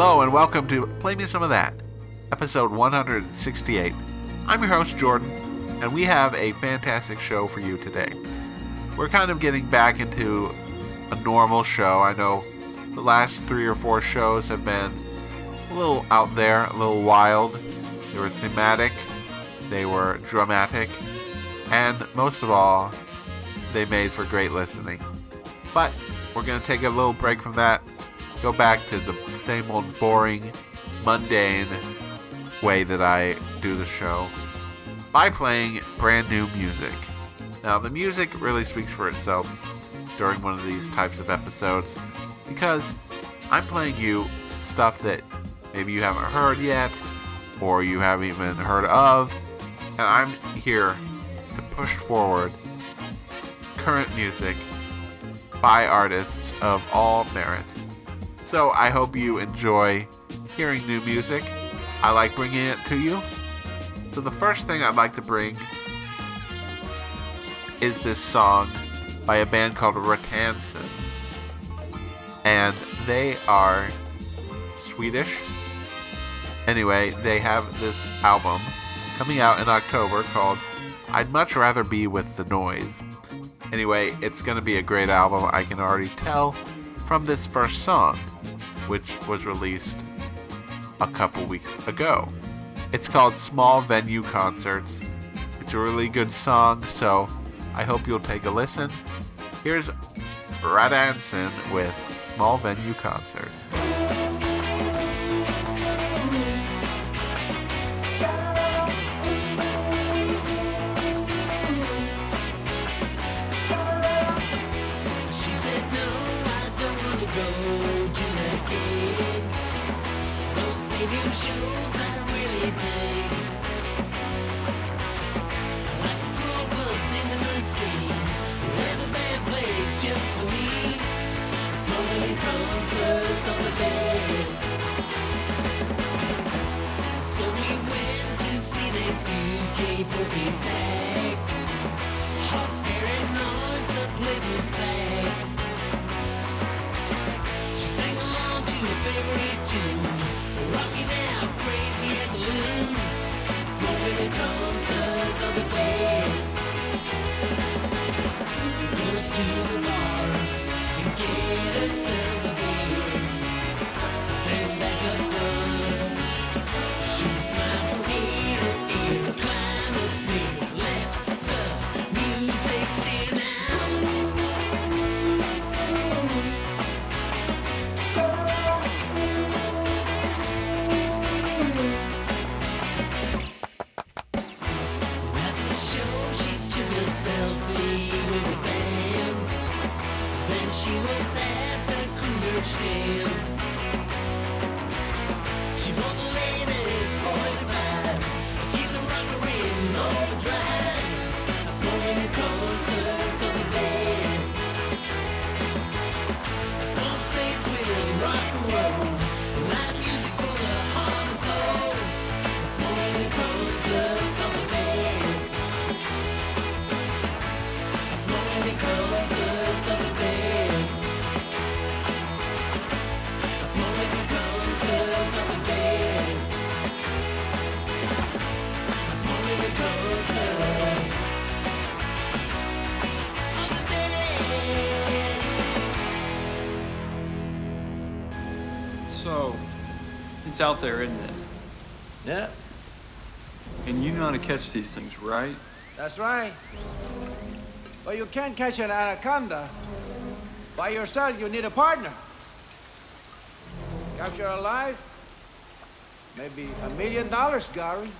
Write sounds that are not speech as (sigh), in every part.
Hello and welcome to Play Me Some of That, episode 168. I'm your host, Jordan, and we have a fantastic show for you today. We're kind of getting back into a normal show. I know the last three or four shows have been a little out there, a little wild. They were thematic, they were dramatic, and most of all, they made for great listening. But we're going to take a little break from that, go back to the same old boring, mundane way that I do the show by playing brand new music. Now, the music really speaks for itself during one of these types of episodes because I'm playing you stuff that maybe you haven't heard yet or you haven't even heard of, and I'm here to push forward current music by artists of all merit. So I hope you enjoy hearing new music. I like bringing it to you. So the first thing I'd like to bring is this song by a band called Råttanson. And they are Swedish. Anyway, they have this album coming out in October called I'd Much Rather Be With the Noise. Anyway, it's going to be a great album, I can already tell from this first song, which was released a couple weeks ago. It's called Small Venue Concerts. It's a really good song, so I hope you'll take a listen. Here's Råttanson with Small Venue Concerts. It's out there, isn't it? Yeah, And you know how to catch these things, right? that's right. But you can't catch an anaconda. By yourself, you need a partner. Capture alive? Maybe a million dollars, Gary.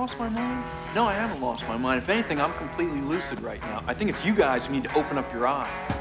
Lost my mind? No, I haven't lost my mind. If anything, I'm completely lucid right now. I think it's you guys who need to open up your eyes.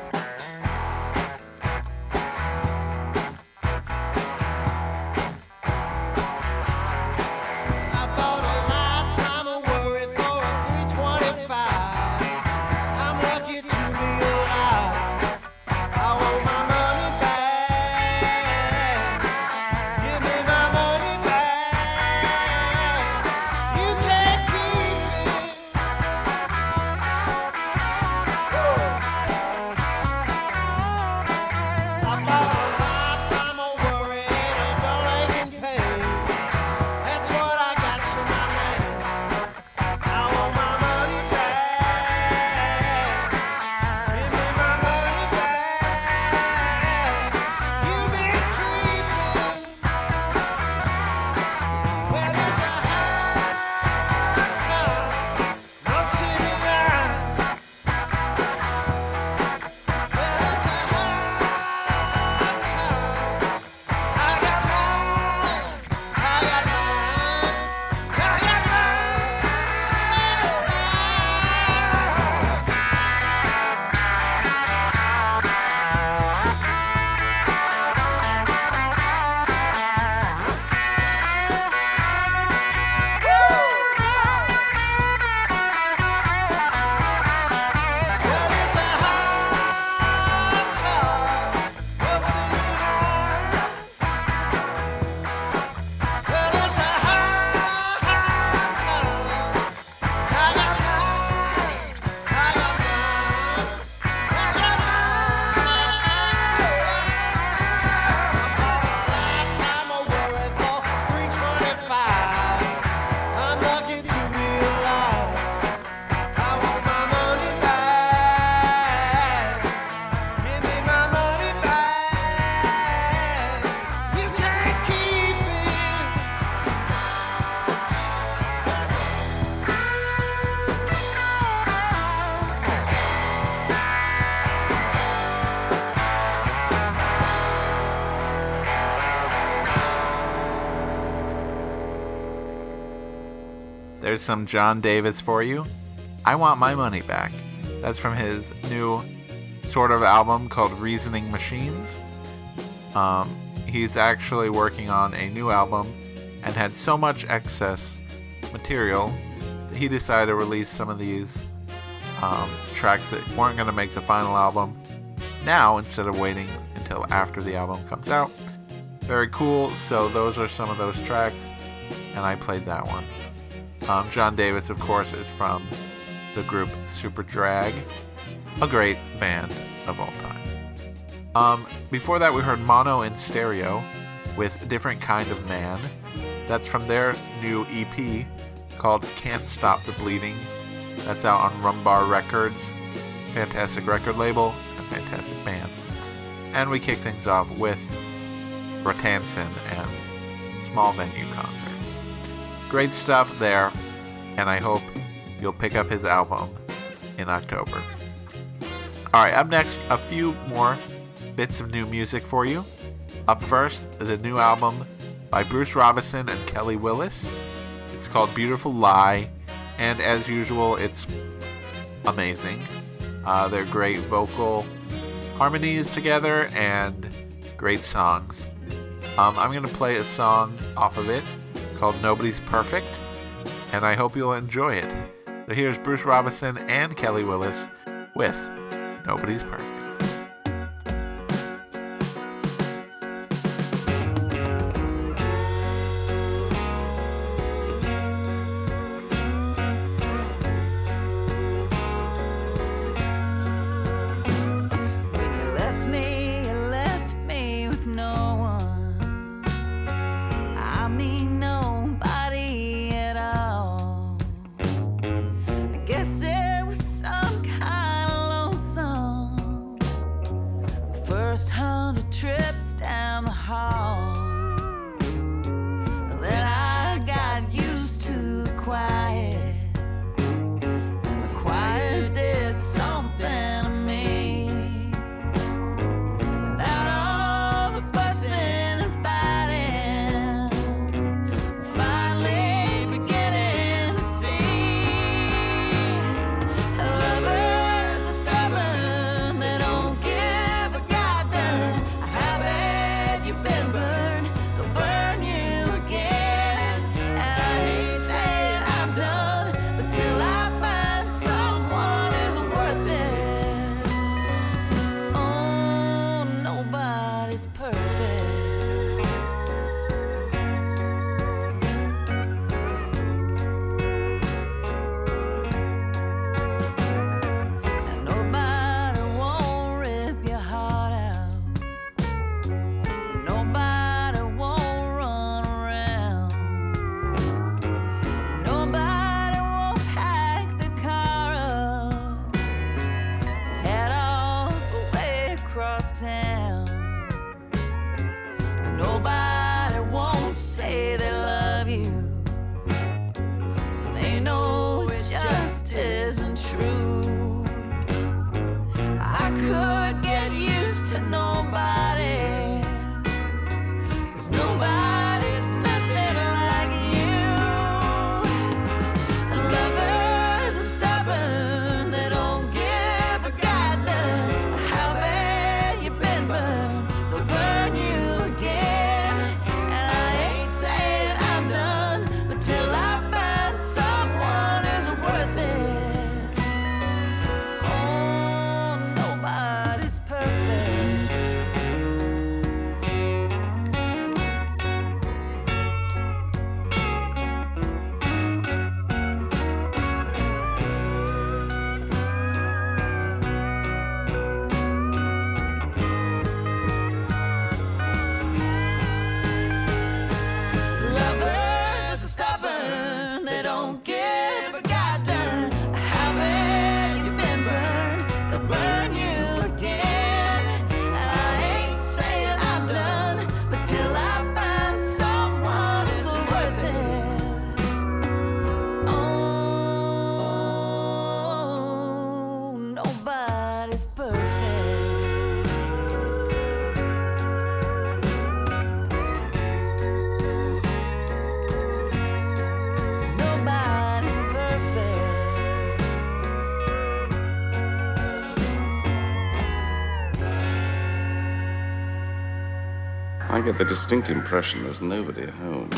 There's some John Davis for you. I Want My Money Back. That's from his new sort of album called Reasoning Machines. Um, he's actually working on a new album and had so much excess material that he decided to release some of these um, tracks that weren't going to make the final album now instead of waiting until after the album comes out. Very cool. So those are some of those tracks, and I played that one. Um, John Davis, of course, is from the group Superdrag, a great band of all time. Um, before that, we heard Mono in Stereo with a Different Kind of Man. That's from their new EP called Can't Stop the Bleeding. That's out on Rumbar Records. Fantastic record label and a fantastic band. And we kick things off with Råttanson and small venue concerts. Great stuff there, and I hope you'll pick up his album in October. All right, up next, a few more bits of new music for you. Up first, the new album by Bruce Robison and Kelly Willis. It's called Beautiful Lie, and as usual, it's amazing. Uh, they're great vocal harmonies together and great songs. Um, I'm going to play a song off of it called Nobody's Perfect, and I hope you'll enjoy it. So here's Bruce Robison and Kelly Willis with Nobody's Perfect. First hundred trips down the hall. The distinct impression there's nobody at home.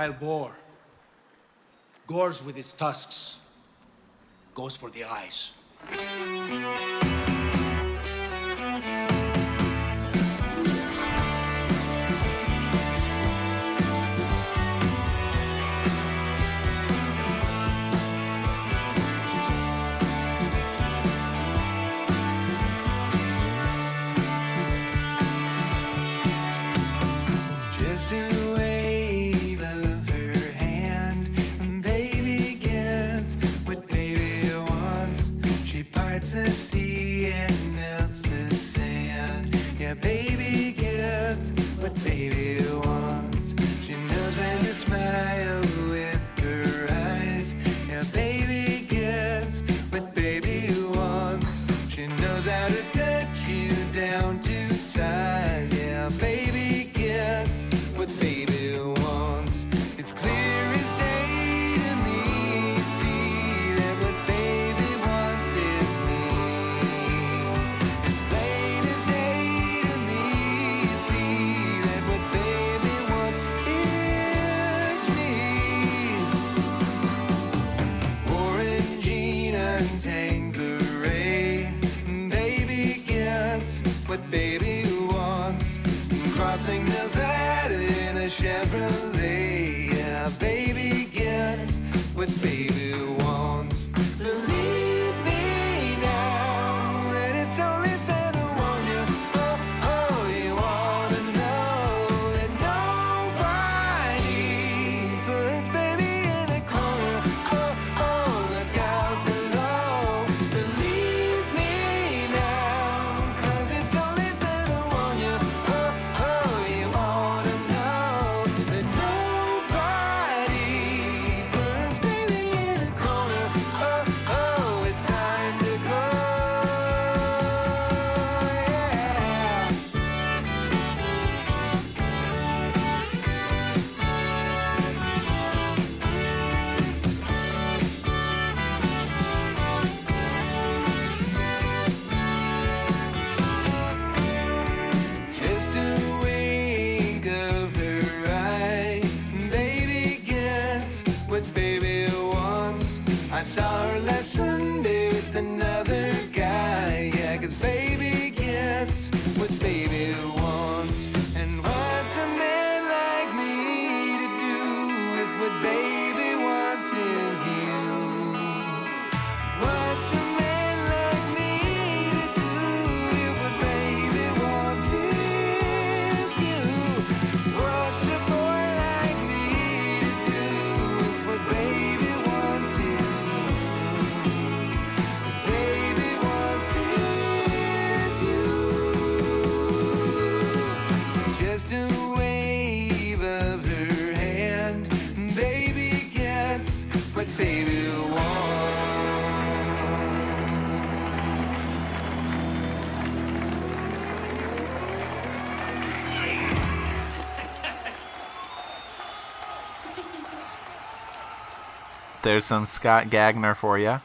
Wild boar. Gores with its tusks. Goes for the eyes. Baby what baby wants. Crossing Nevada in a Chevrolet. Yeah, baby gets what baby wants. There's some Scott Gagner for you.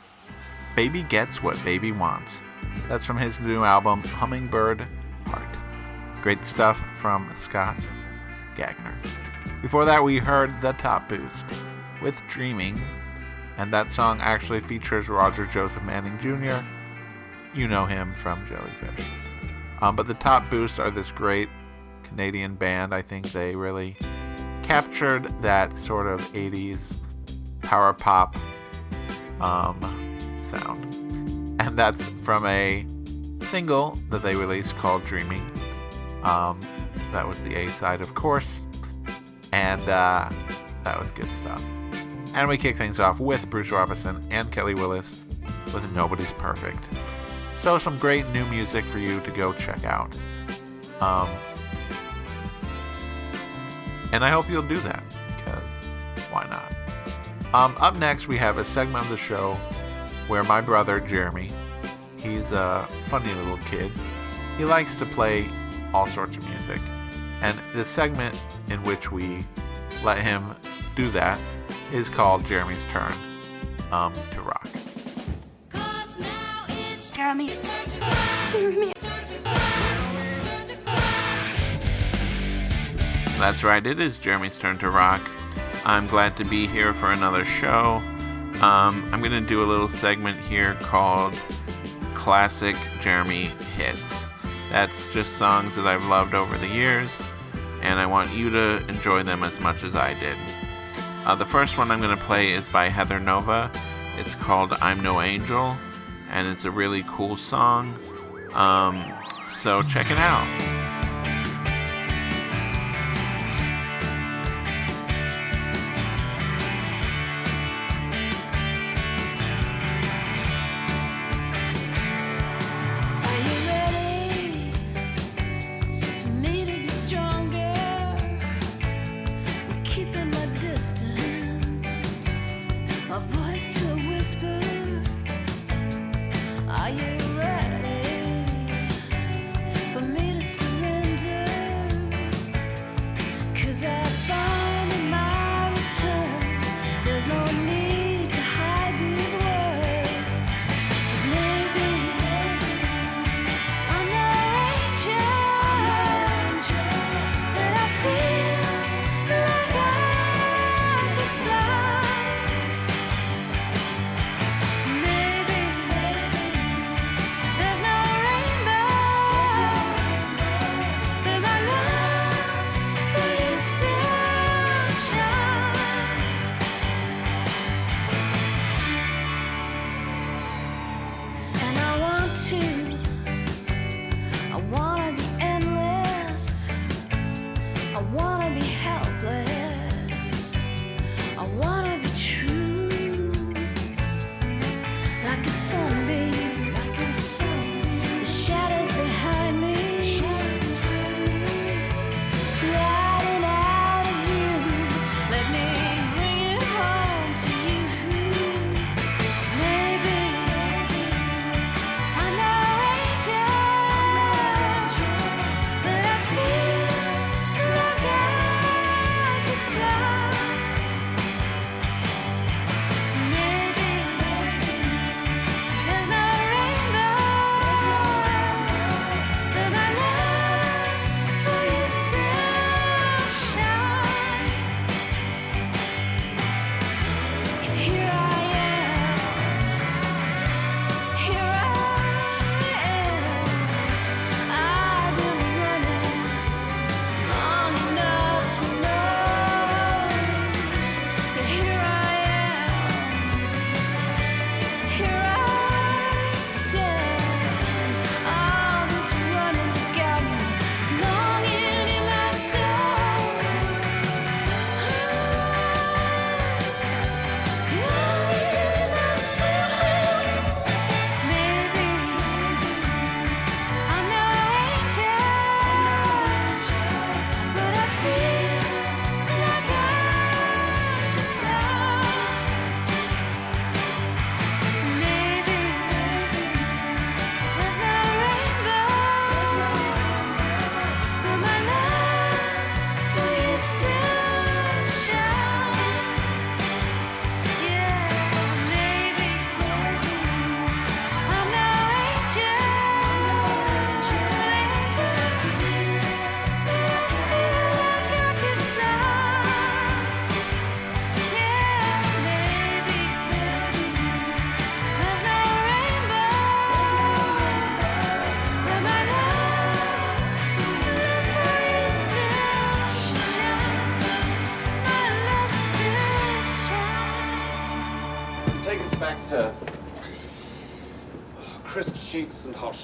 Baby Gets What Baby Wants. That's from his new album, Hummingbird Heart. Great stuff from Scott Gagner. Before that, we heard The Top Boost with Dreaming, and that song actually features Roger Joseph Manning Jr. You know him from Jellyfish. Um, but The Top Boost are this great Canadian band. I think they really captured that sort of 80s power pop um, sound. And that's from a single that they released called Dreaming. Um, that was the A side, of course. And uh, that was good stuff. And we kick things off with Bruce Robison and Kelly Willis with Nobody's Perfect. So, some great new music for you to go check out. Um, and I hope you'll do that because why not? Um, up next, we have a segment of the show where my brother Jeremy, he's a funny little kid. He likes to play all sorts of music, and the segment in which we let him do that is called Jeremy's Turn um, to Rock. Jeremy. Jeremy. That's right, it is Jeremy's turn to rock. I'm glad to be here for another show. Um, I'm going to do a little segment here called Classic Jeremy Hits. That's just songs that I've loved over the years, and I want you to enjoy them as much as I did. Uh, the first one I'm going to play is by Heather Nova. It's called I'm No Angel, and it's a really cool song. Um, so check it out.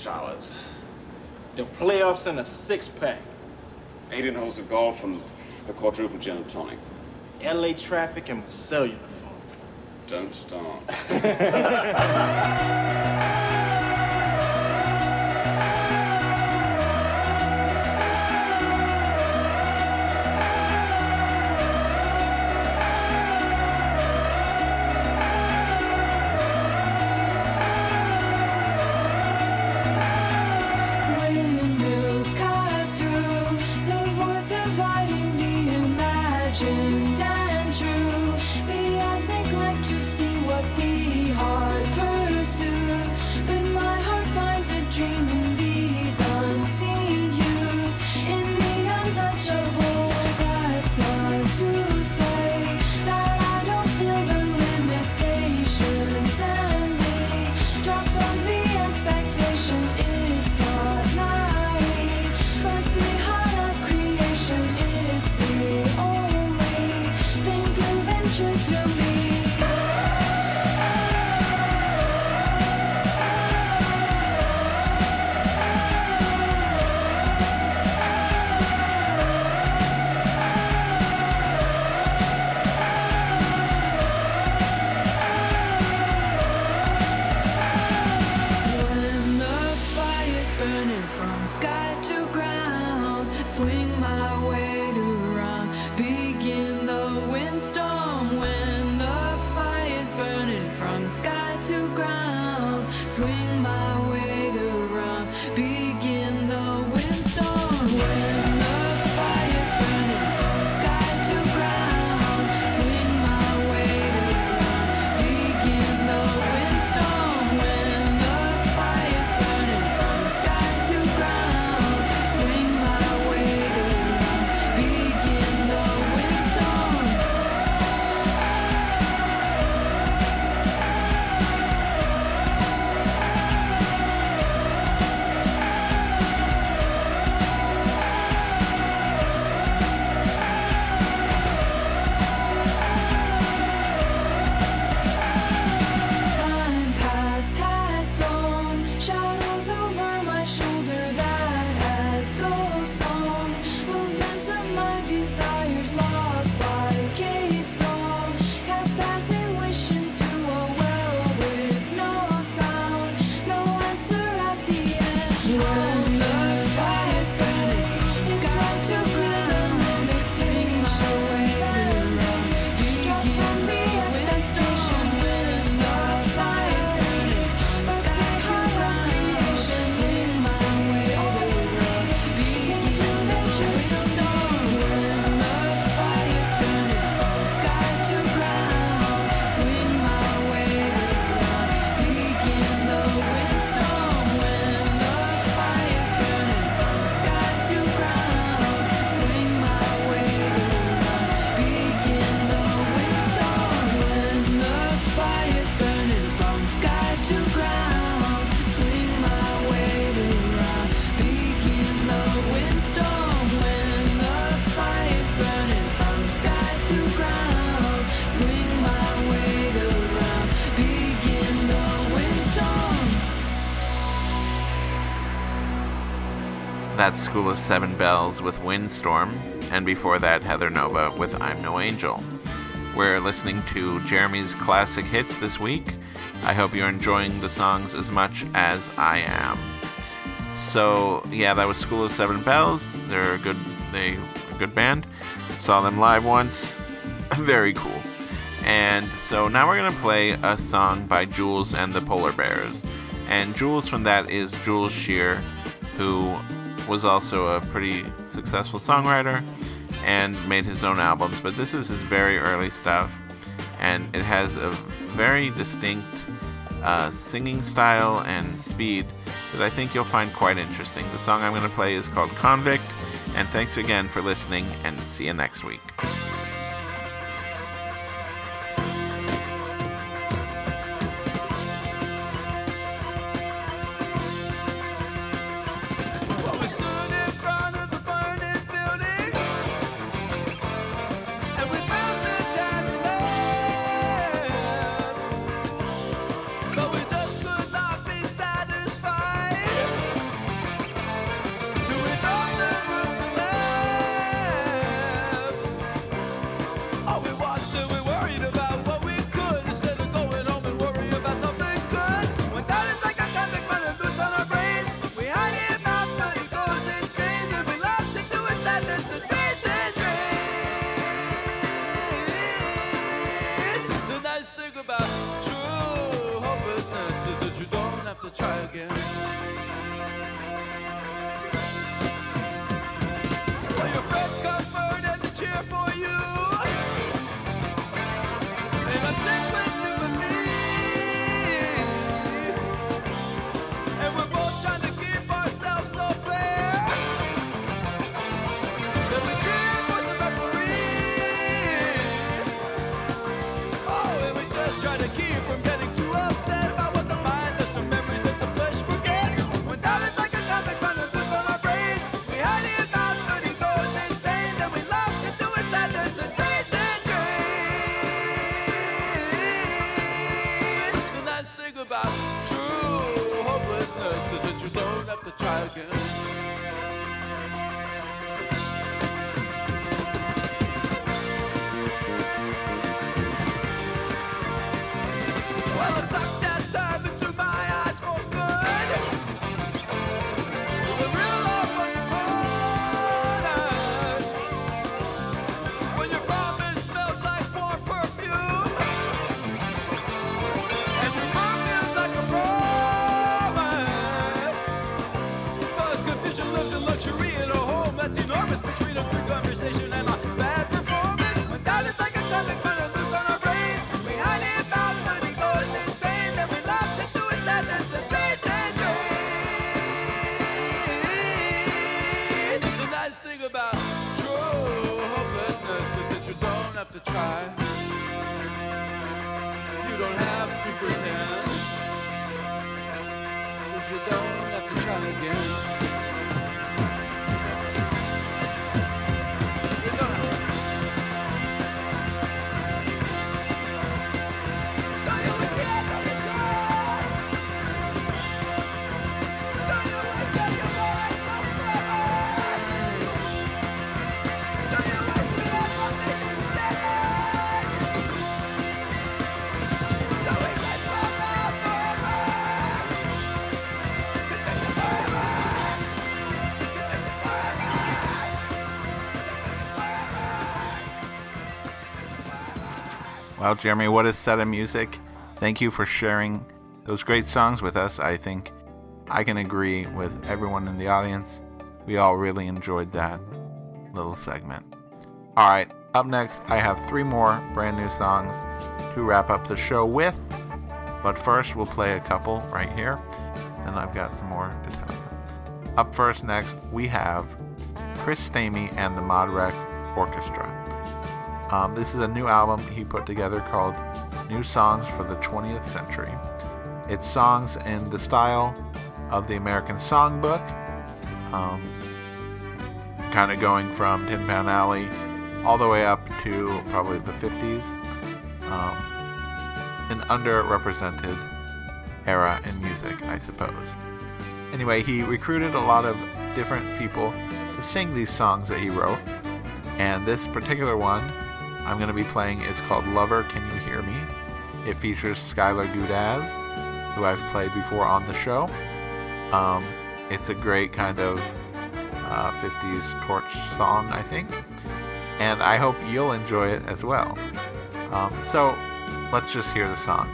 showers. The playoffs in a six-pack. 18 holes of golf and a quadruple gin and tonic. LA traffic and my cellular phone. Don't start. (laughs) School of Seven Bells with Windstorm, and before that, Heather Nova with I'm No Angel. We're listening to Jeremy's classic hits this week. I hope you're enjoying the songs as much as I am. So, yeah, that was School of Seven Bells. They're a good, they, a good band. Saw them live once. (laughs) Very cool. And so now we're going to play a song by Jules and the Polar Bears. And Jules from that is Jules Shear, who was also a pretty successful songwriter and made his own albums, but this is his very early stuff, and it has a very distinct uh, singing style and speed that I think you'll find quite interesting. The song I'm going to play is called Convict, and thanks again for listening, and see you next week. try again. to pretend Cause you don't have to try again Jeremy, what a set of music. Thank you for sharing those great songs with us. I think I can agree with everyone in the audience. We all really enjoyed that little segment. All right, up next, I have three more brand new songs to wrap up the show with. But first, we'll play a couple right here, and I've got some more to tell you. Up first, next, we have Chris Stamey and the ModRec Orchestra. Um, this is a new album he put together called New Songs for the 20th Century. It's songs in the style of the American Songbook, um, kind of going from Tin Pan Alley all the way up to probably the 50s. Um, an underrepresented era in music, I suppose. Anyway, he recruited a lot of different people to sing these songs that he wrote, and this particular one I'm going to be playing is called Lover Can You Hear Me? It features Skylar Gudasz, who I've played before on the show. Um, it's a great kind of uh, 50s torch song, I think, and I hope you'll enjoy it as well. Um, so let's just hear the song.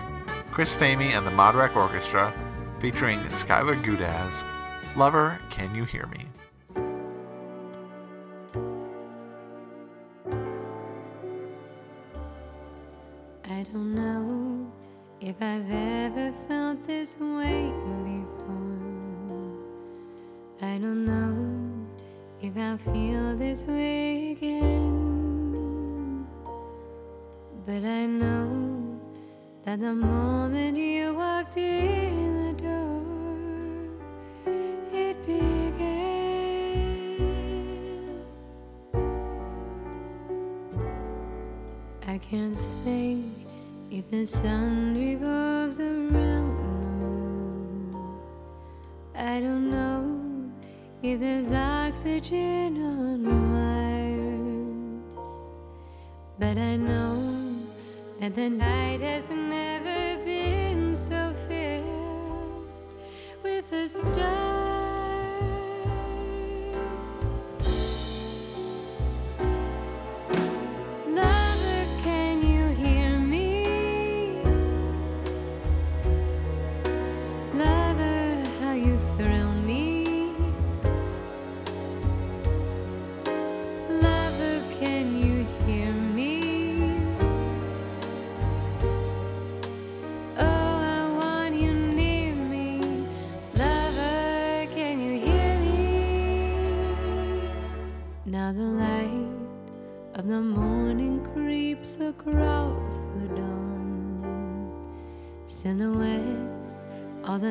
Chris Stamey and the ModRec Orchestra featuring Skylar Gudasz, Lover Can You Hear Me?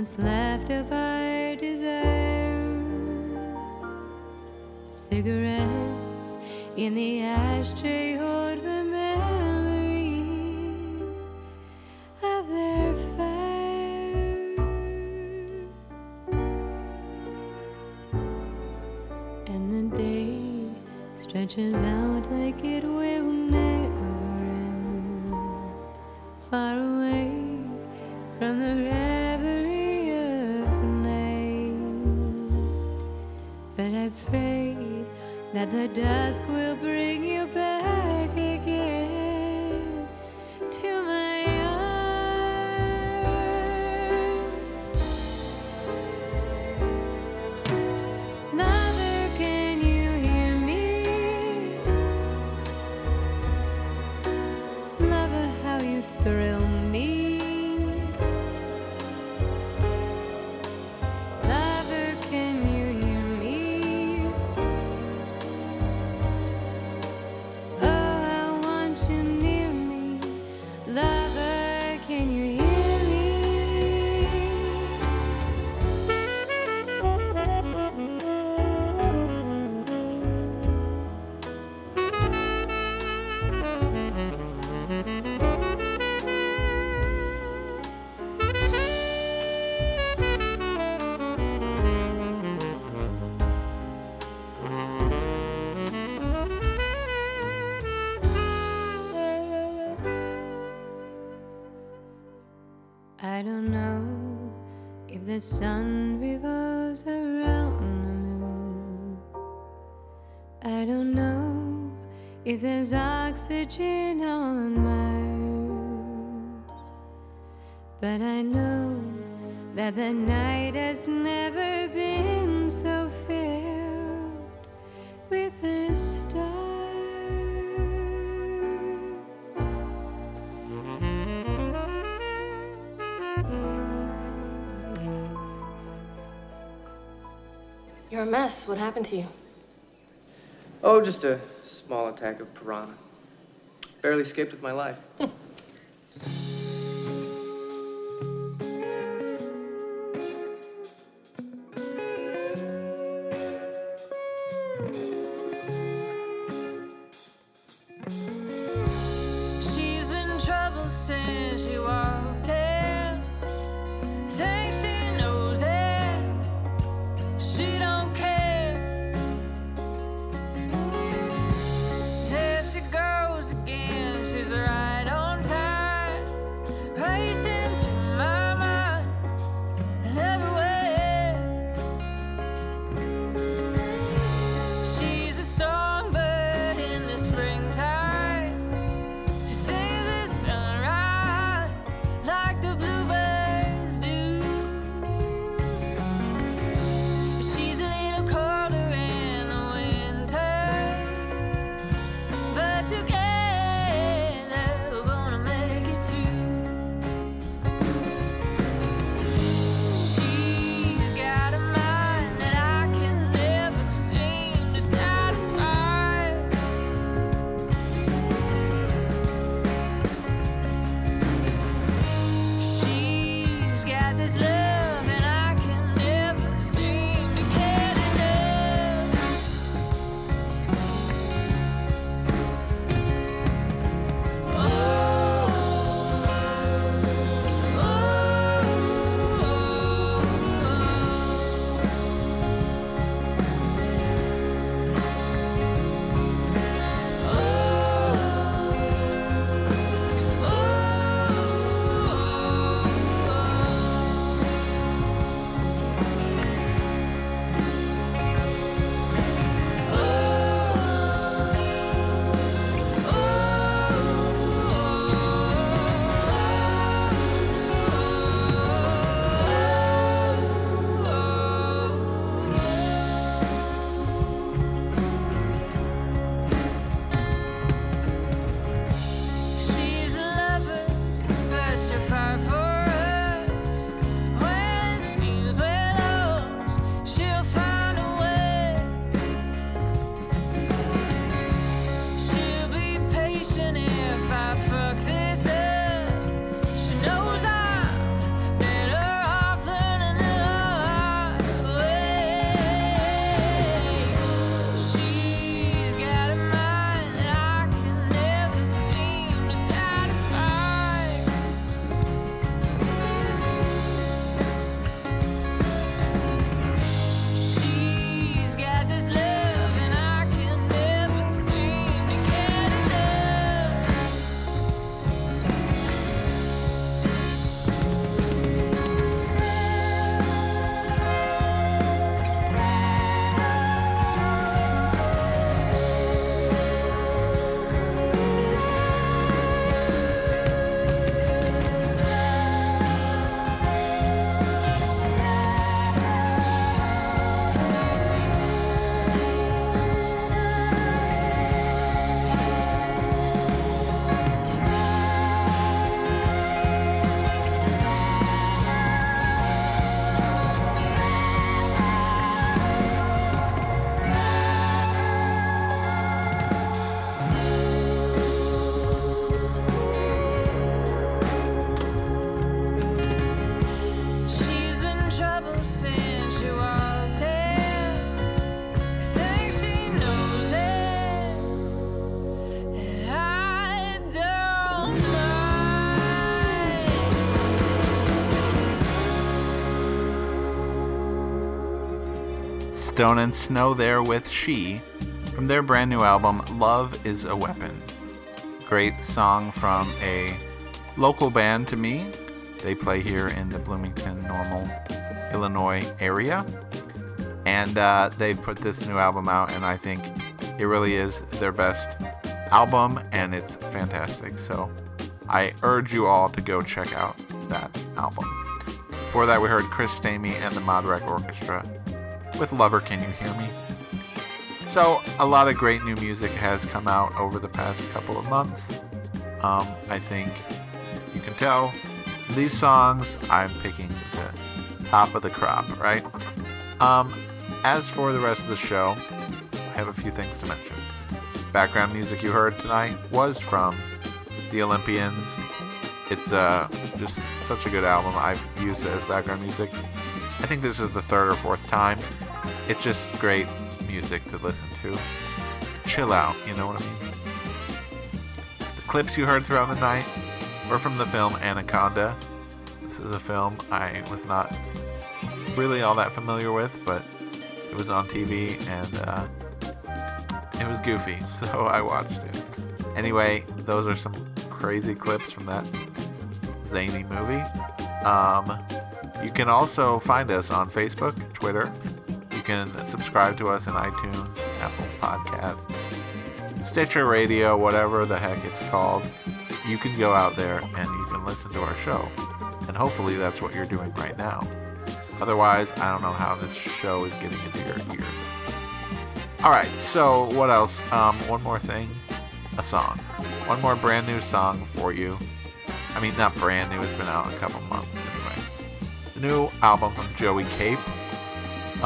All that's left of our desire. Cigarettes in the ashtray that the sun revolves around the moon. I don't know if there's oxygen on Mars, but I know that the night has never. What happened to you? Oh, just a small attack of piranha. Barely escaped with my life. Hmm. Stone and Snow there with She from their brand new album Love is a Weapon. Great song from a local band to me. They play here in the Bloomington, Normal, Illinois area. And uh, they put this new album out, and I think it really is their best album, and it's fantastic. So I urge you all to go check out that album. Before that, we heard Chris Stamey and the Mod Orchestra with Lover Can You Hear Me? So, a lot of great new music has come out over the past couple of months. Um, I think you can tell these songs I'm picking the top of the crop, right? Um, as for the rest of the show, I have a few things to mention. Background music you heard tonight was from the Olympians. It's uh, just such a good album. I've used it as background music. I think this is the third or fourth time. It's just great music to listen to. Chill out, you know what I mean? The clips you heard throughout the night were from the film Anaconda. This is a film I was not really all that familiar with, but it was on TV and uh, it was goofy, (laughs) so I watched it. Anyway, those are some crazy clips from that zany movie. Um, you can also find us on Facebook, Twitter. Can subscribe to us in iTunes, Apple Podcasts, Stitcher Radio, whatever the heck it's called. You can go out there and you can listen to our show. And hopefully that's what you're doing right now. Otherwise, I don't know how this show is getting into your ears. All right, so what else? Um, one more thing, a song, one more brand new song for you. I mean, not brand new; it's been out a couple months anyway. The new album from Joey Cape,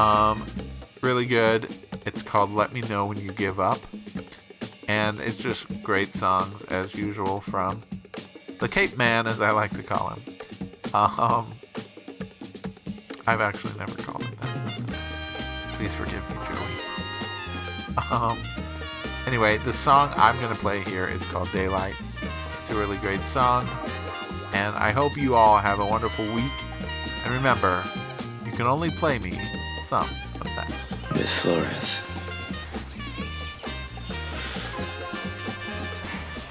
um, really good. It's called "Let Me Know When You Give Up," and it's just great songs as usual from the Cape Man, as I like to call him. Um, I've actually never called him that. Please forgive me, Joey. Um, anyway, the song I'm going to play here is called Daylight. It's a really great song. And I hope you all have a wonderful week. And remember, you can only play me that. Miss Flores.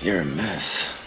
You're a mess.